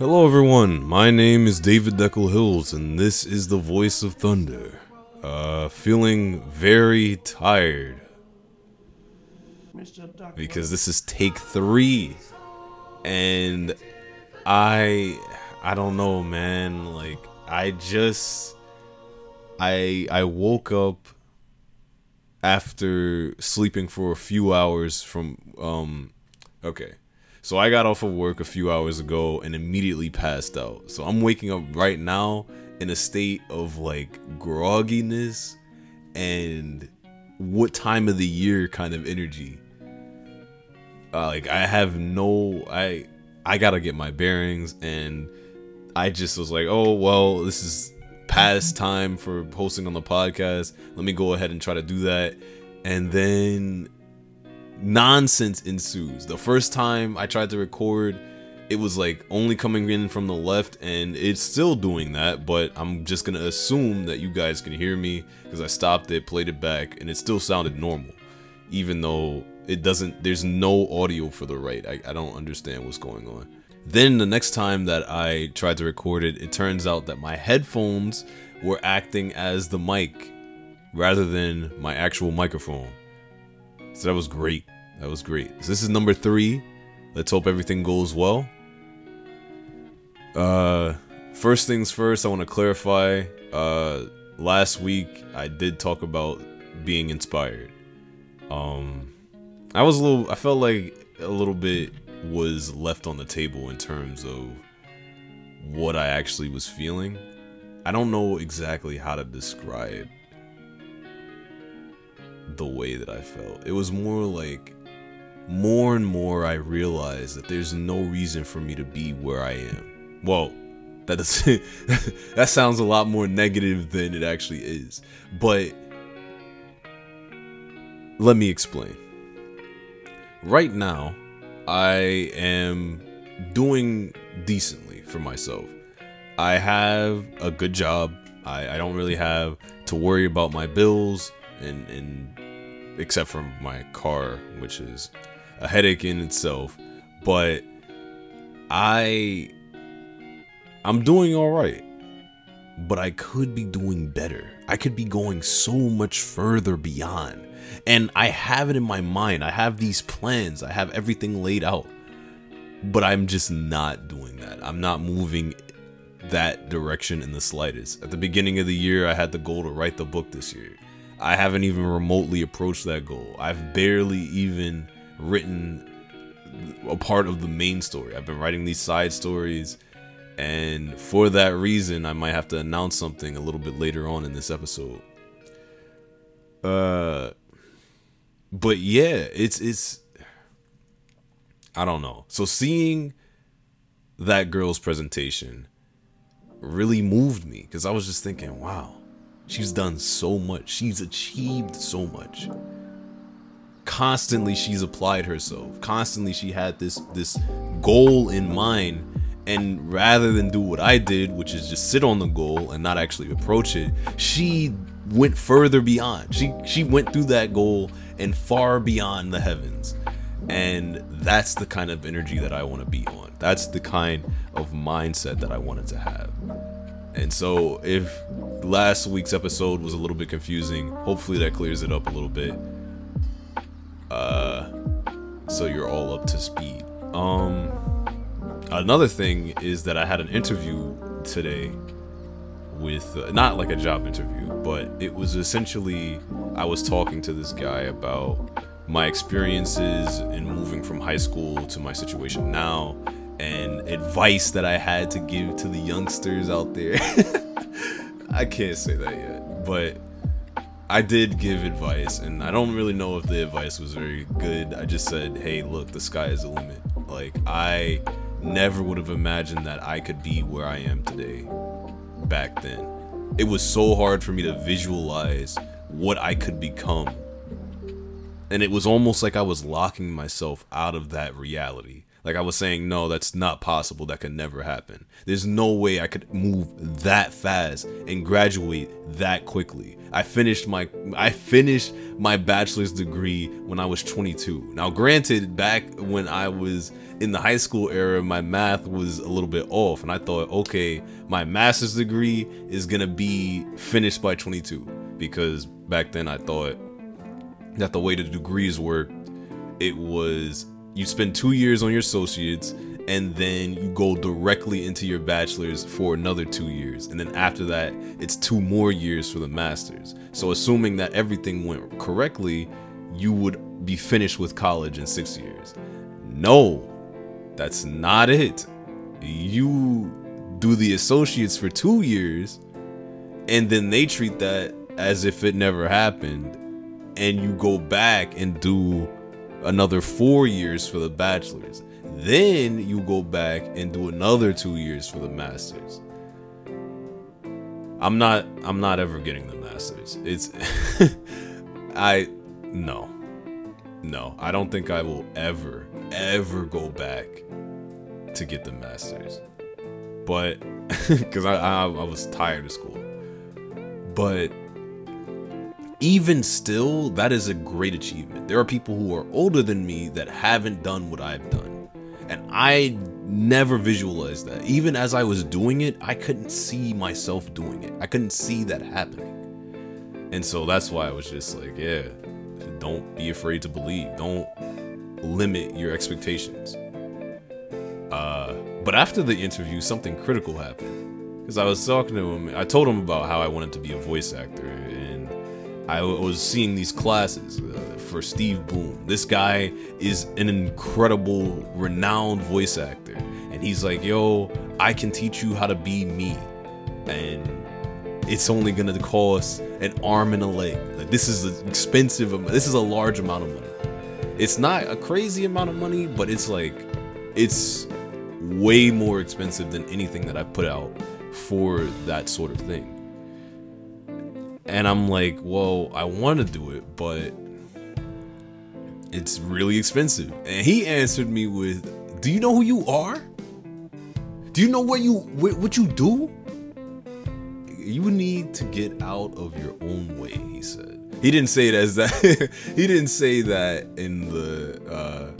Hello, everyone. My name is David Deckel Hills, and this is the Voice of Thunder. Uh, feeling very tired because this is take three, and I, I don't know, man. Like, I just, I, I woke up after sleeping for a few hours from, um, okay. So I got off of work a few hours ago and immediately passed out. So I'm waking up right now in a state of like grogginess and what time of the year kind of energy. Uh, like I have no I I got to get my bearings and I just was like, "Oh, well, this is past time for posting on the podcast. Let me go ahead and try to do that." And then nonsense ensues. The first time I tried to record, it was like only coming in from the left, and it's still doing that. But I'm just gonna assume that you guys can hear me because I stopped it, played it back, and it still sounded normal, even though it doesn't. There's no audio for the right. I, I don't understand what's going on. Then the next time that I tried to record it, it turns out that my headphones were acting as the mic rather than my actual microphone. So that was great. That was great. So this is number three. Let's hope everything goes well. Uh, first things first, I want to clarify. Uh, last week I did talk about being inspired. Um, I was a little. I felt like a little bit was left on the table in terms of what I actually was feeling. I don't know exactly how to describe the way that I felt. It was more like more and more I realize that there's no reason for me to be where I am. Well, that is that sounds a lot more negative than it actually is. But let me explain. Right now, I am doing decently for myself. I have a good job. I, I don't really have to worry about my bills and, and except for my car, which is a headache in itself. But I I'm doing all right. But I could be doing better. I could be going so much further beyond. And I have it in my mind. I have these plans. I have everything laid out. But I'm just not doing that. I'm not moving that direction in the slightest. At the beginning of the year, I had the goal to write the book this year. I haven't even remotely approached that goal. I've barely even written a part of the main story. I've been writing these side stories, and for that reason, I might have to announce something a little bit later on in this episode. Uh, but yeah, it's it's. I don't know. So seeing that girl's presentation really moved me because I was just thinking, wow, she's done so much. She's achieved so much constantly she's applied herself constantly she had this this goal in mind and rather than do what i did which is just sit on the goal and not actually approach it she went further beyond. She she went through that goal and far beyond the heavens. And that's the kind of energy that i want to be on. That's the kind of mindset that i wanted to have. And so if last week's episode was a little bit confusing hopefully that clears it up a little bit so you're all up to speed. Um, another thing is that I had an interview today with uh, not like a job interview, but it was essentially I was talking to this guy about my experiences in moving from high school to my situation now and advice that I had to give to the youngsters out there. I can't say that yet, but I did give advice, and I don't really know if the advice was very good. I just said, hey, look, the sky is the limit. Like, I never would have imagined that I could be where I am today back then. It was so hard for me to visualize what I could become. And it was almost like I was locking myself out of that reality. Like I was saying, no, that's not possible. That could never happen. There's no way I could move that fast and graduate that quickly. I finished my I finished my bachelor's degree when I was 22. Now, granted, back when I was in the high school era, my math was a little bit off, and I thought, okay, my master's degree is gonna be finished by 22 because back then I thought that the way the degrees worked, it was you spend two years on your associates and then you go directly into your bachelor's for another two years. And then after that it's two more years for the masters. So assuming that everything went correctly you would be finished with college in six years. No that's not it. You do the associates for two years and then they treat that as if it never happened and you go back and do another four years for the bachelor's. Then you go back and do another two years for the masters. I'm not I'm not ever getting the masters. It's I no. No, I don't think I will ever ever go back to get the masters. But cuz I, I I was tired of school. But even still, that is a great achievement. There are people who are older than me that haven't done what I've done. And I never visualized that. Even as I was doing it, I couldn't see myself doing it. I couldn't see that happening. And so that's why I was just like, yeah, don't be afraid to believe. Don't limit your expectations. Uh, but after the interview, something critical happened. Because I was talking to him, I told him about how I wanted to be a voice actor. I was seeing these classes uh, for Steve Blum. This guy is an incredible, renowned voice actor, and he's like, "Yo, I can teach you how to be me," and it's only gonna cost an arm and a leg. Like this is an expensive. This is a large amount of money. It's not a crazy amount of money, but it's like it's way more expensive than anything that I've put out for that sort of thing. And I'm like, well, I want to do it, but it's really expensive. And he answered me with, "Do you know who you are? Do you know what you what you do? You need to get out of your own way," he said. He didn't say it as that. he didn't say that in the uh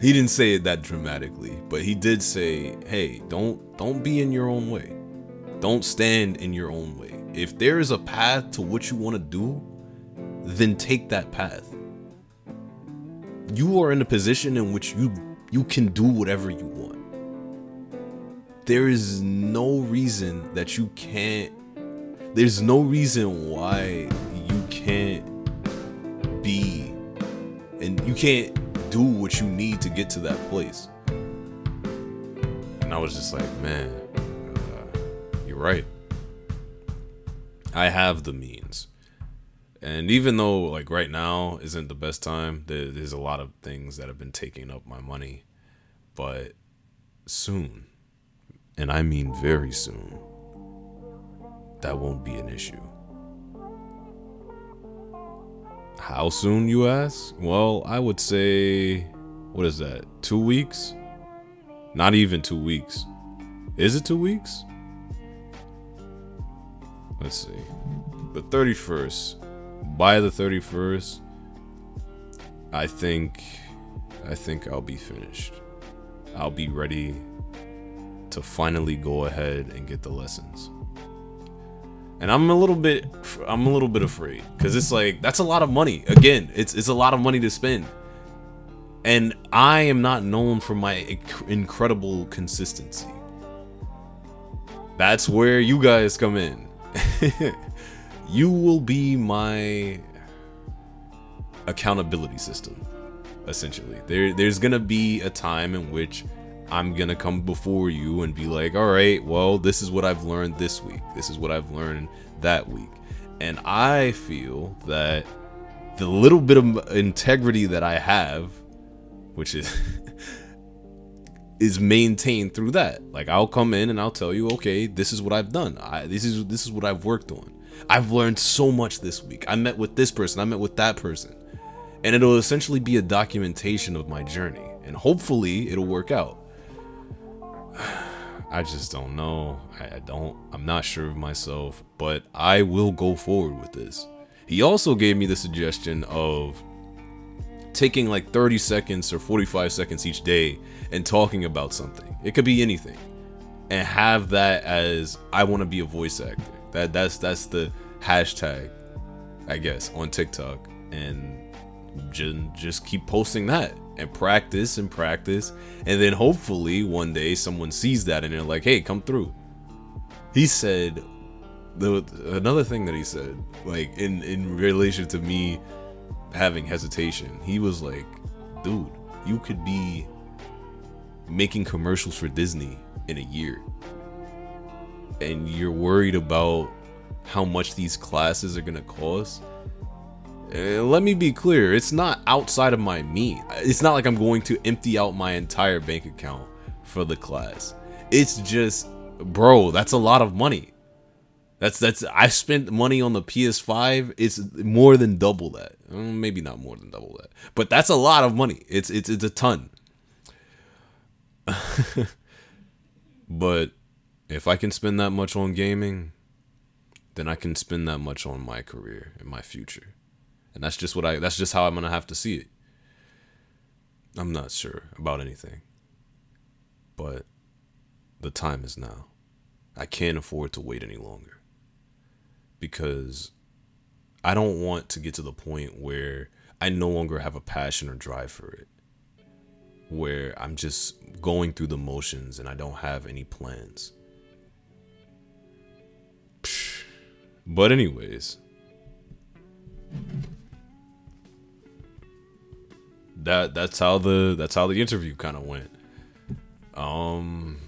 he didn't say it that dramatically, but he did say, "Hey, don't don't be in your own way. Don't stand in your own way." If there is a path to what you want to do, then take that path. You are in a position in which you you can do whatever you want. There is no reason that you can't there's no reason why you can't be and you can't do what you need to get to that place. And I was just like, man, uh, you're right. I have the means. And even though like right now isn't the best time, there's a lot of things that have been taking up my money. But soon, and I mean very soon, that won't be an issue. How soon, you ask? Well, I would say, what is that, two weeks? Not even two weeks. Is it two weeks? Let's see, the 31st. By the 31st, I think, I think I'll be finished. I'll be ready to finally go ahead and get the lessons. And I'm a little bit, I'm a little bit afraid because it's like that's a lot of money. Again, it's it's a lot of money to spend. And I am not known for my incredible consistency. That's where you guys come in. you will be my accountability system essentially. There there's gonna be a time in which i'm gonna come before you and be like all right well this is what i've learned this week. This is what i've learned that week. And i feel that the little bit of integrity that i have which is is maintained through that. Like I'll come in and I'll tell you, okay, this is what I've done. I, this is this is what I've worked on. I've learned so much this week. I met with this person. I met with that person, and it'll essentially be a documentation of my journey. and hopefully it'll work out. I just don't know. I, I don't. I'm not sure of myself, but I will go forward with this. He also gave me the suggestion of taking like 30 seconds or 45 seconds each day and talking about something. It could be anything. And have that as I want to be a voice actor. That that's that's the hashtag, I guess, on TikTok. And just, just keep posting that and practice and practice. And then hopefully one day someone sees that and they're like, hey, come through. He said the another thing that he said, like in in relation to me having hesitation, he was like, dude, you could be making commercials for Disney in a year. And you're worried about how much these classes are gonna cost. And let me be clear, it's not outside of my means. It's not like I'm going to empty out my entire bank account for the class. It's just, bro, that's a lot of money. That's that's I spent money on the PS5. It's more than double that. Mm, maybe not more than double that, but that's a lot of money. It's it's it's a ton. but if I can spend that much on gaming, then I can spend that much on my career and my future. And that's just what I that's just how I'm to have to see it. I'm not sure about anything. But the time is now. I can't afford to wait any longer because I don't want to get to the point where I no longer have a passion or drive for it. Where I'm just going through the motions and I don't have any plans. But anyways, that that's how the that's how the interview kind of went. Um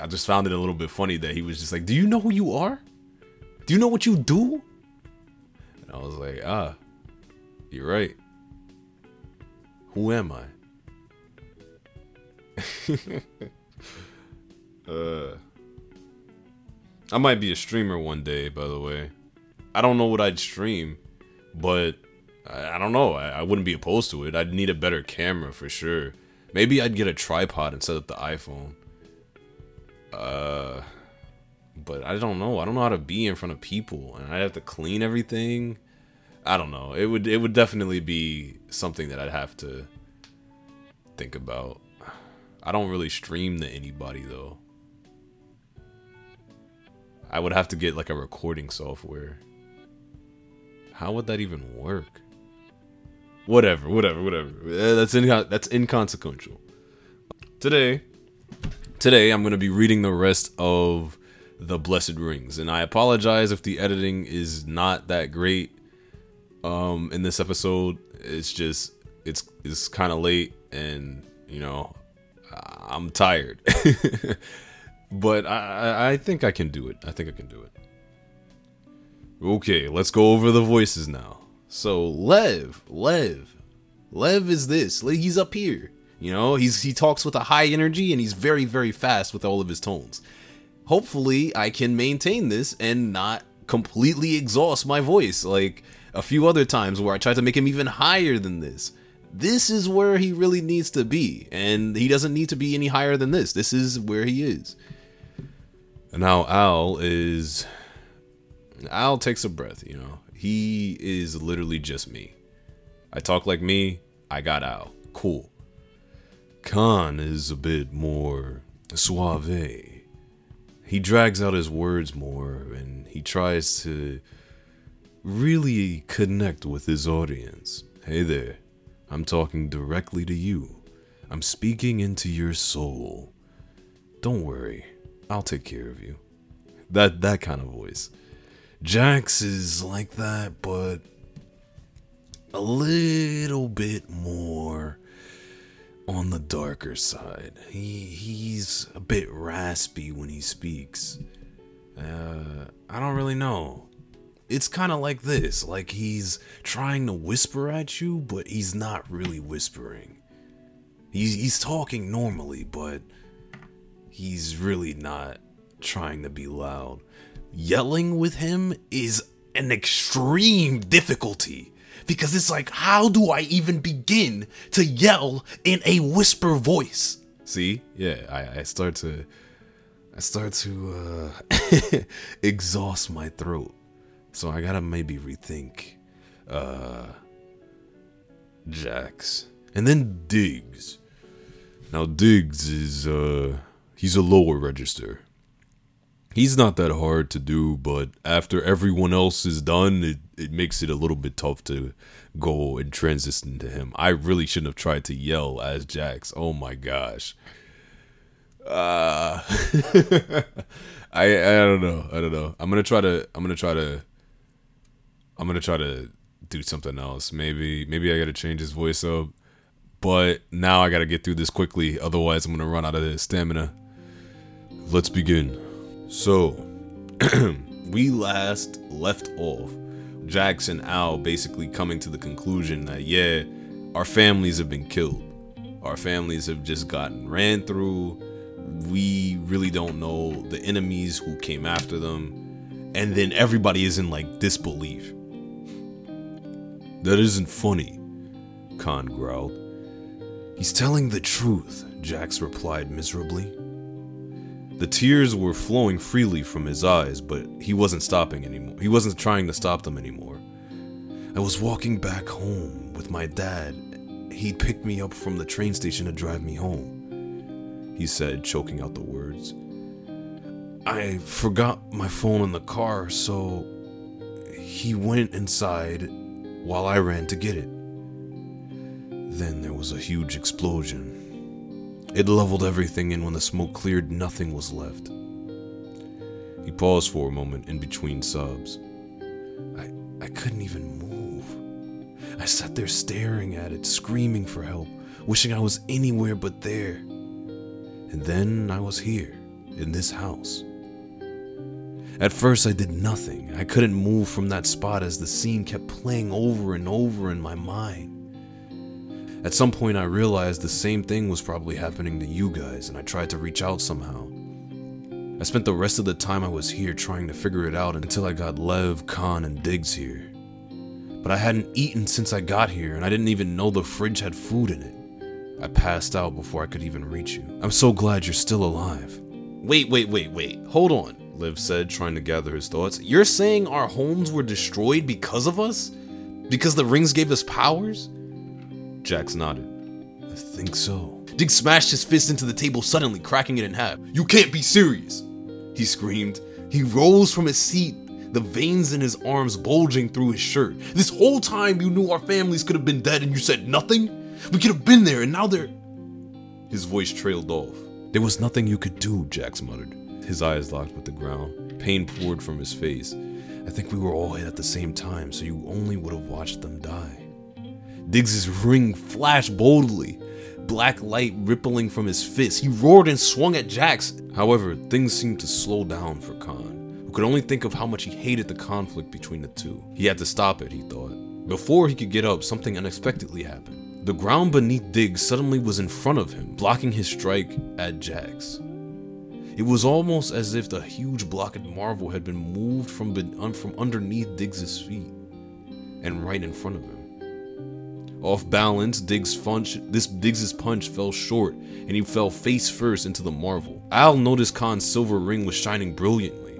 I just found it a little bit funny that he was just like, "Do you know who you are? Do you know what you do?" And I was like, "Ah, you're right. Who am I?" uh, I might be a streamer one day. By the way, I don't know what I'd stream, but I, I don't know. I, I wouldn't be opposed to it. I'd need a better camera for sure. Maybe I'd get a tripod and set up the iPhone. Uh, but I don't know. I don't know how to be in front of people, and I have to clean everything. I don't know. It would it would definitely be something that I'd have to think about. I don't really stream to anybody though. I would have to get like a recording software. How would that even work? Whatever, whatever, whatever. That's in, that's inconsequential. Today, today I'm going to be reading the rest of the Blessed Rings, and I apologize if the editing is not that great um, in this episode. It's just it's it's kind of late, and you know I'm tired, but I I think I can do it. I think I can do it. Okay, let's go over the voices now. So Lev, Lev, Lev is this. He's up here. You know, he's he talks with a high energy and he's very very fast with all of his tones. Hopefully, I can maintain this and not completely exhaust my voice like a few other times where I tried to make him even higher than this. This is where he really needs to be, and he doesn't need to be any higher than this. This is where he is. And now Al is Al takes a breath, you know. He is literally just me. I talk like me, I got Al. Cool. Khan is a bit more suave. He drags out his words more and he tries to really connect with his audience. Hey there, I'm talking directly to you. I'm speaking into your soul. Don't worry, I'll take care of you. That that kind of voice. Jax is like that, but a little bit more on the darker side. He he's a bit raspy when he speaks. Uh, I don't really know. It's kind of like this, like he's trying to whisper at you, but he's not really whispering. He's he's talking normally, but he's really not trying to be loud. Yelling with him is an extreme difficulty because it's like, how do I even begin to yell in a whisper voice? See, yeah, I, I start to, I start to uh, exhaust my throat, so I gotta maybe rethink, uh, Jax, and then Diggs. Now Diggs is uh, he's a lower register. He's not that hard to do, but after everyone else is done, it, it makes it a little bit tough to go and transition to him. I really shouldn't have tried to yell as Jax. Oh my gosh. Uh I I don't know. I don't know. I'm gonna try to I'm gonna try to I'm gonna try to do something else. Maybe maybe I gotta change his voice up. But now I gotta get through this quickly, otherwise I'm gonna run out of stamina. Let's begin. So, we last left off Jax and Al basically coming to the conclusion that, yeah, our families have been killed. Our families have just gotten ran through. We really don't know the enemies who came after them. And then everybody is in like disbelief. That isn't funny, Khan growled. He's telling the truth, Jax replied miserably. The tears were flowing freely from his eyes, but he wasn't stopping anymore. He wasn't trying to stop them anymore. I was walking back home with my dad. He'd picked me up from the train station to drive me home, he said, choking out the words. I forgot my phone in the car, so he went inside while I ran to get it. Then there was a huge explosion. It leveled everything, and when the smoke cleared, nothing was left. He paused for a moment in between sobs. I, I couldn't even move. I sat there staring at it, screaming for help, wishing I was anywhere but there. And then I was here, in this house. At first, I did nothing. I couldn't move from that spot as the scene kept playing over and over in my mind. At some point, I realized the same thing was probably happening to you guys, and I tried to reach out somehow. I spent the rest of the time I was here trying to figure it out until I got Lev, Khan, and Diggs here. But I hadn't eaten since I got here, and I didn't even know the fridge had food in it. I passed out before I could even reach you. I'm so glad you're still alive. Wait, wait, wait, wait. Hold on, Liv said, trying to gather his thoughts. You're saying our homes were destroyed because of us? Because the rings gave us powers? Jax nodded. I think so. Dig smashed his fist into the table suddenly, cracking it in half. You can't be serious! He screamed. He rose from his seat, the veins in his arms bulging through his shirt. This whole time you knew our families could have been dead and you said nothing? We could have been there and now they're. His voice trailed off. There was nothing you could do, Jax muttered. His eyes locked with the ground. Pain poured from his face. I think we were all hit at the same time, so you only would have watched them die. Diggs's ring flashed boldly, black light rippling from his fist. He roared and swung at Jax. However, things seemed to slow down for Khan, who could only think of how much he hated the conflict between the two. He had to stop it, he thought. Before he could get up, something unexpectedly happened. The ground beneath Diggs suddenly was in front of him, blocking his strike at Jax. It was almost as if the huge block of marble had been moved from, from underneath Diggs's feet and right in front of him. Off balance, Diggs' punch, this Diggs's punch fell short, and he fell face first into the marvel. Al noticed Khan's silver ring was shining brilliantly,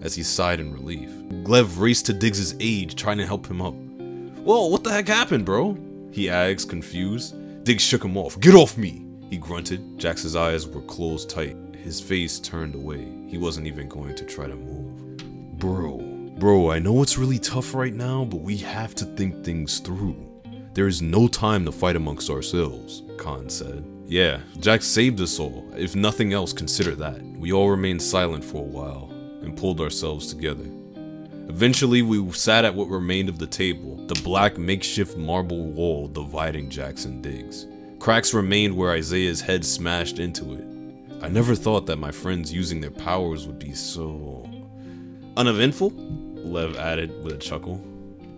as he sighed in relief. Lev raced to Diggs's aid, trying to help him up. Whoa, what the heck happened, bro? He asked, confused. Diggs shook him off. Get off me! He grunted. Jax's eyes were closed tight. His face turned away. He wasn't even going to try to move. Bro, bro, I know it's really tough right now, but we have to think things through. There is no time to fight amongst ourselves, Khan said. Yeah, Jack saved us all. If nothing else, consider that. We all remained silent for a while and pulled ourselves together. Eventually, we sat at what remained of the table, the black makeshift marble wall dividing and Diggs. Cracks remained where Isaiah's head smashed into it. I never thought that my friends using their powers would be so uneventful, Lev added with a chuckle.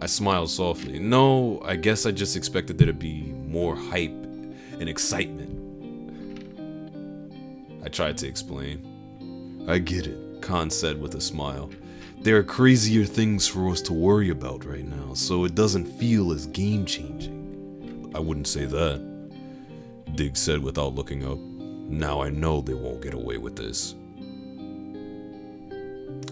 I smiled softly. No, I guess I just expected there to be more hype and excitement. I tried to explain. I get it, Khan said with a smile. There are crazier things for us to worry about right now, so it doesn't feel as game changing. I wouldn't say that, Diggs said without looking up. Now I know they won't get away with this.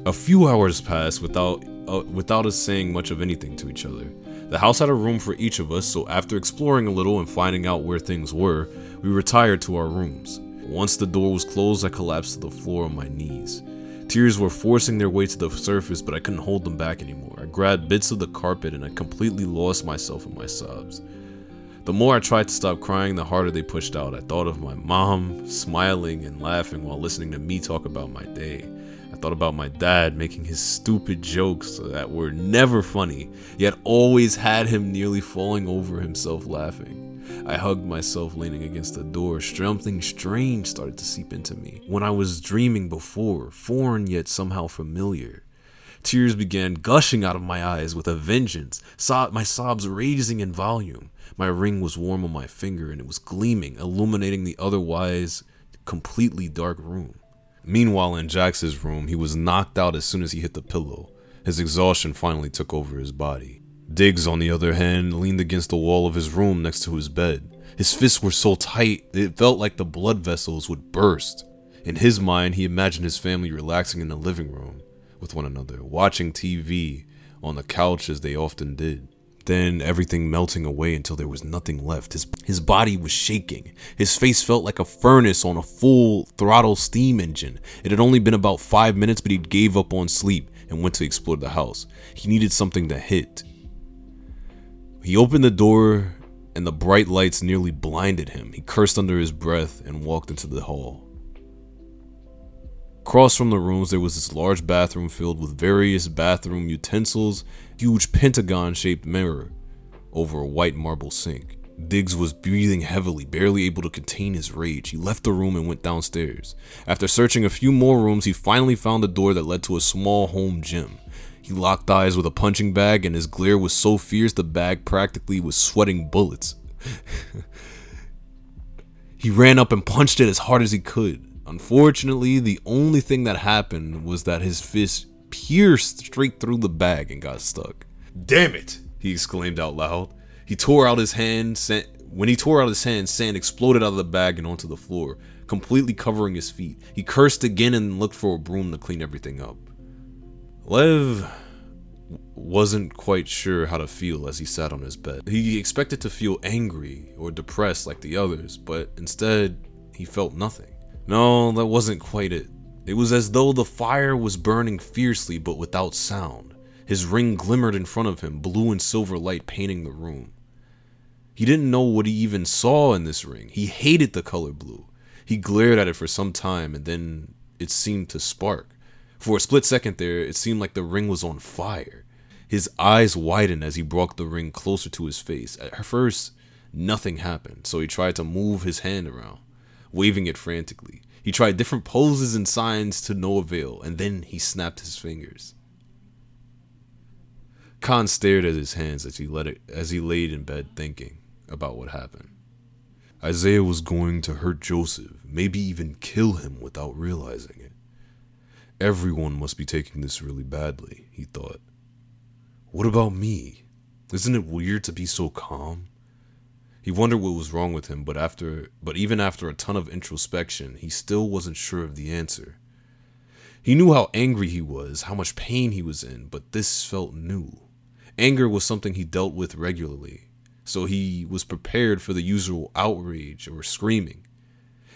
A few hours passed without uh, without us saying much of anything to each other. The house had a room for each of us, so after exploring a little and finding out where things were, we retired to our rooms. Once the door was closed, I collapsed to the floor on my knees. Tears were forcing their way to the surface, but I couldn't hold them back anymore. I grabbed bits of the carpet and I completely lost myself in my sobs. The more I tried to stop crying, the harder they pushed out. I thought of my mom smiling and laughing while listening to me talk about my day. Thought about my dad making his stupid jokes that were never funny, yet always had him nearly falling over himself laughing. I hugged myself leaning against the door. Something strange started to seep into me. When I was dreaming before, foreign yet somehow familiar. Tears began gushing out of my eyes with a vengeance, sob- my sobs raising in volume. My ring was warm on my finger and it was gleaming, illuminating the otherwise completely dark room. Meanwhile, in Jax's room, he was knocked out as soon as he hit the pillow. His exhaustion finally took over his body. Diggs, on the other hand, leaned against the wall of his room next to his bed. His fists were so tight it felt like the blood vessels would burst. In his mind, he imagined his family relaxing in the living room with one another, watching TV on the couch as they often did. Then everything melting away until there was nothing left. His, his body was shaking. His face felt like a furnace on a full throttle steam engine. It had only been about five minutes, but he gave up on sleep and went to explore the house. He needed something to hit. He opened the door and the bright lights nearly blinded him. He cursed under his breath and walked into the hall. Across from the rooms, there was this large bathroom filled with various bathroom utensils, huge pentagon shaped mirror over a white marble sink. Diggs was breathing heavily, barely able to contain his rage. He left the room and went downstairs. After searching a few more rooms, he finally found a door that led to a small home gym. He locked eyes with a punching bag, and his glare was so fierce the bag practically was sweating bullets. he ran up and punched it as hard as he could. Unfortunately, the only thing that happened was that his fist pierced straight through the bag and got stuck. Damn it! he exclaimed out loud. He tore out his hand. Sand, when he tore out his hand, sand exploded out of the bag and onto the floor, completely covering his feet. He cursed again and looked for a broom to clean everything up. Lev wasn't quite sure how to feel as he sat on his bed. He expected to feel angry or depressed like the others, but instead, he felt nothing. No, that wasn't quite it. It was as though the fire was burning fiercely but without sound. His ring glimmered in front of him, blue and silver light painting the room. He didn't know what he even saw in this ring. He hated the color blue. He glared at it for some time and then it seemed to spark. For a split second there, it seemed like the ring was on fire. His eyes widened as he brought the ring closer to his face. At first, nothing happened, so he tried to move his hand around, waving it frantically. He tried different poses and signs to no avail, and then he snapped his fingers. Khan stared at his hands as he let it as he laid in bed thinking about what happened. Isaiah was going to hurt Joseph, maybe even kill him without realizing it. Everyone must be taking this really badly, he thought. What about me? Isn't it weird to be so calm? He wondered what was wrong with him, but after but even after a ton of introspection, he still wasn't sure of the answer. He knew how angry he was, how much pain he was in, but this felt new. Anger was something he dealt with regularly, so he was prepared for the usual outrage or screaming.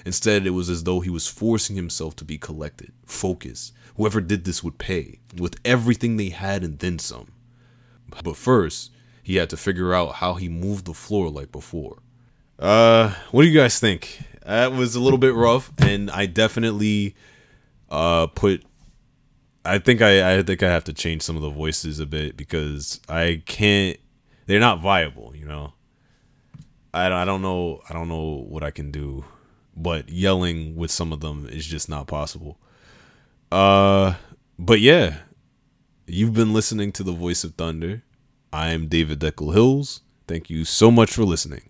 Instead, it was as though he was forcing himself to be collected, focused. Whoever did this would pay, with everything they had and then some. But first, he had to figure out how he moved the floor like before. Uh, what do you guys think? That was a little bit rough, and I definitely uh put. I think I I think I have to change some of the voices a bit because I can't. They're not viable, you know. I I don't know I don't know what I can do but yelling with some of them is just not possible. Uh, but yeah, you've been listening to the Voice of Thunder. I am David Deckel Hills. Thank you so much for listening.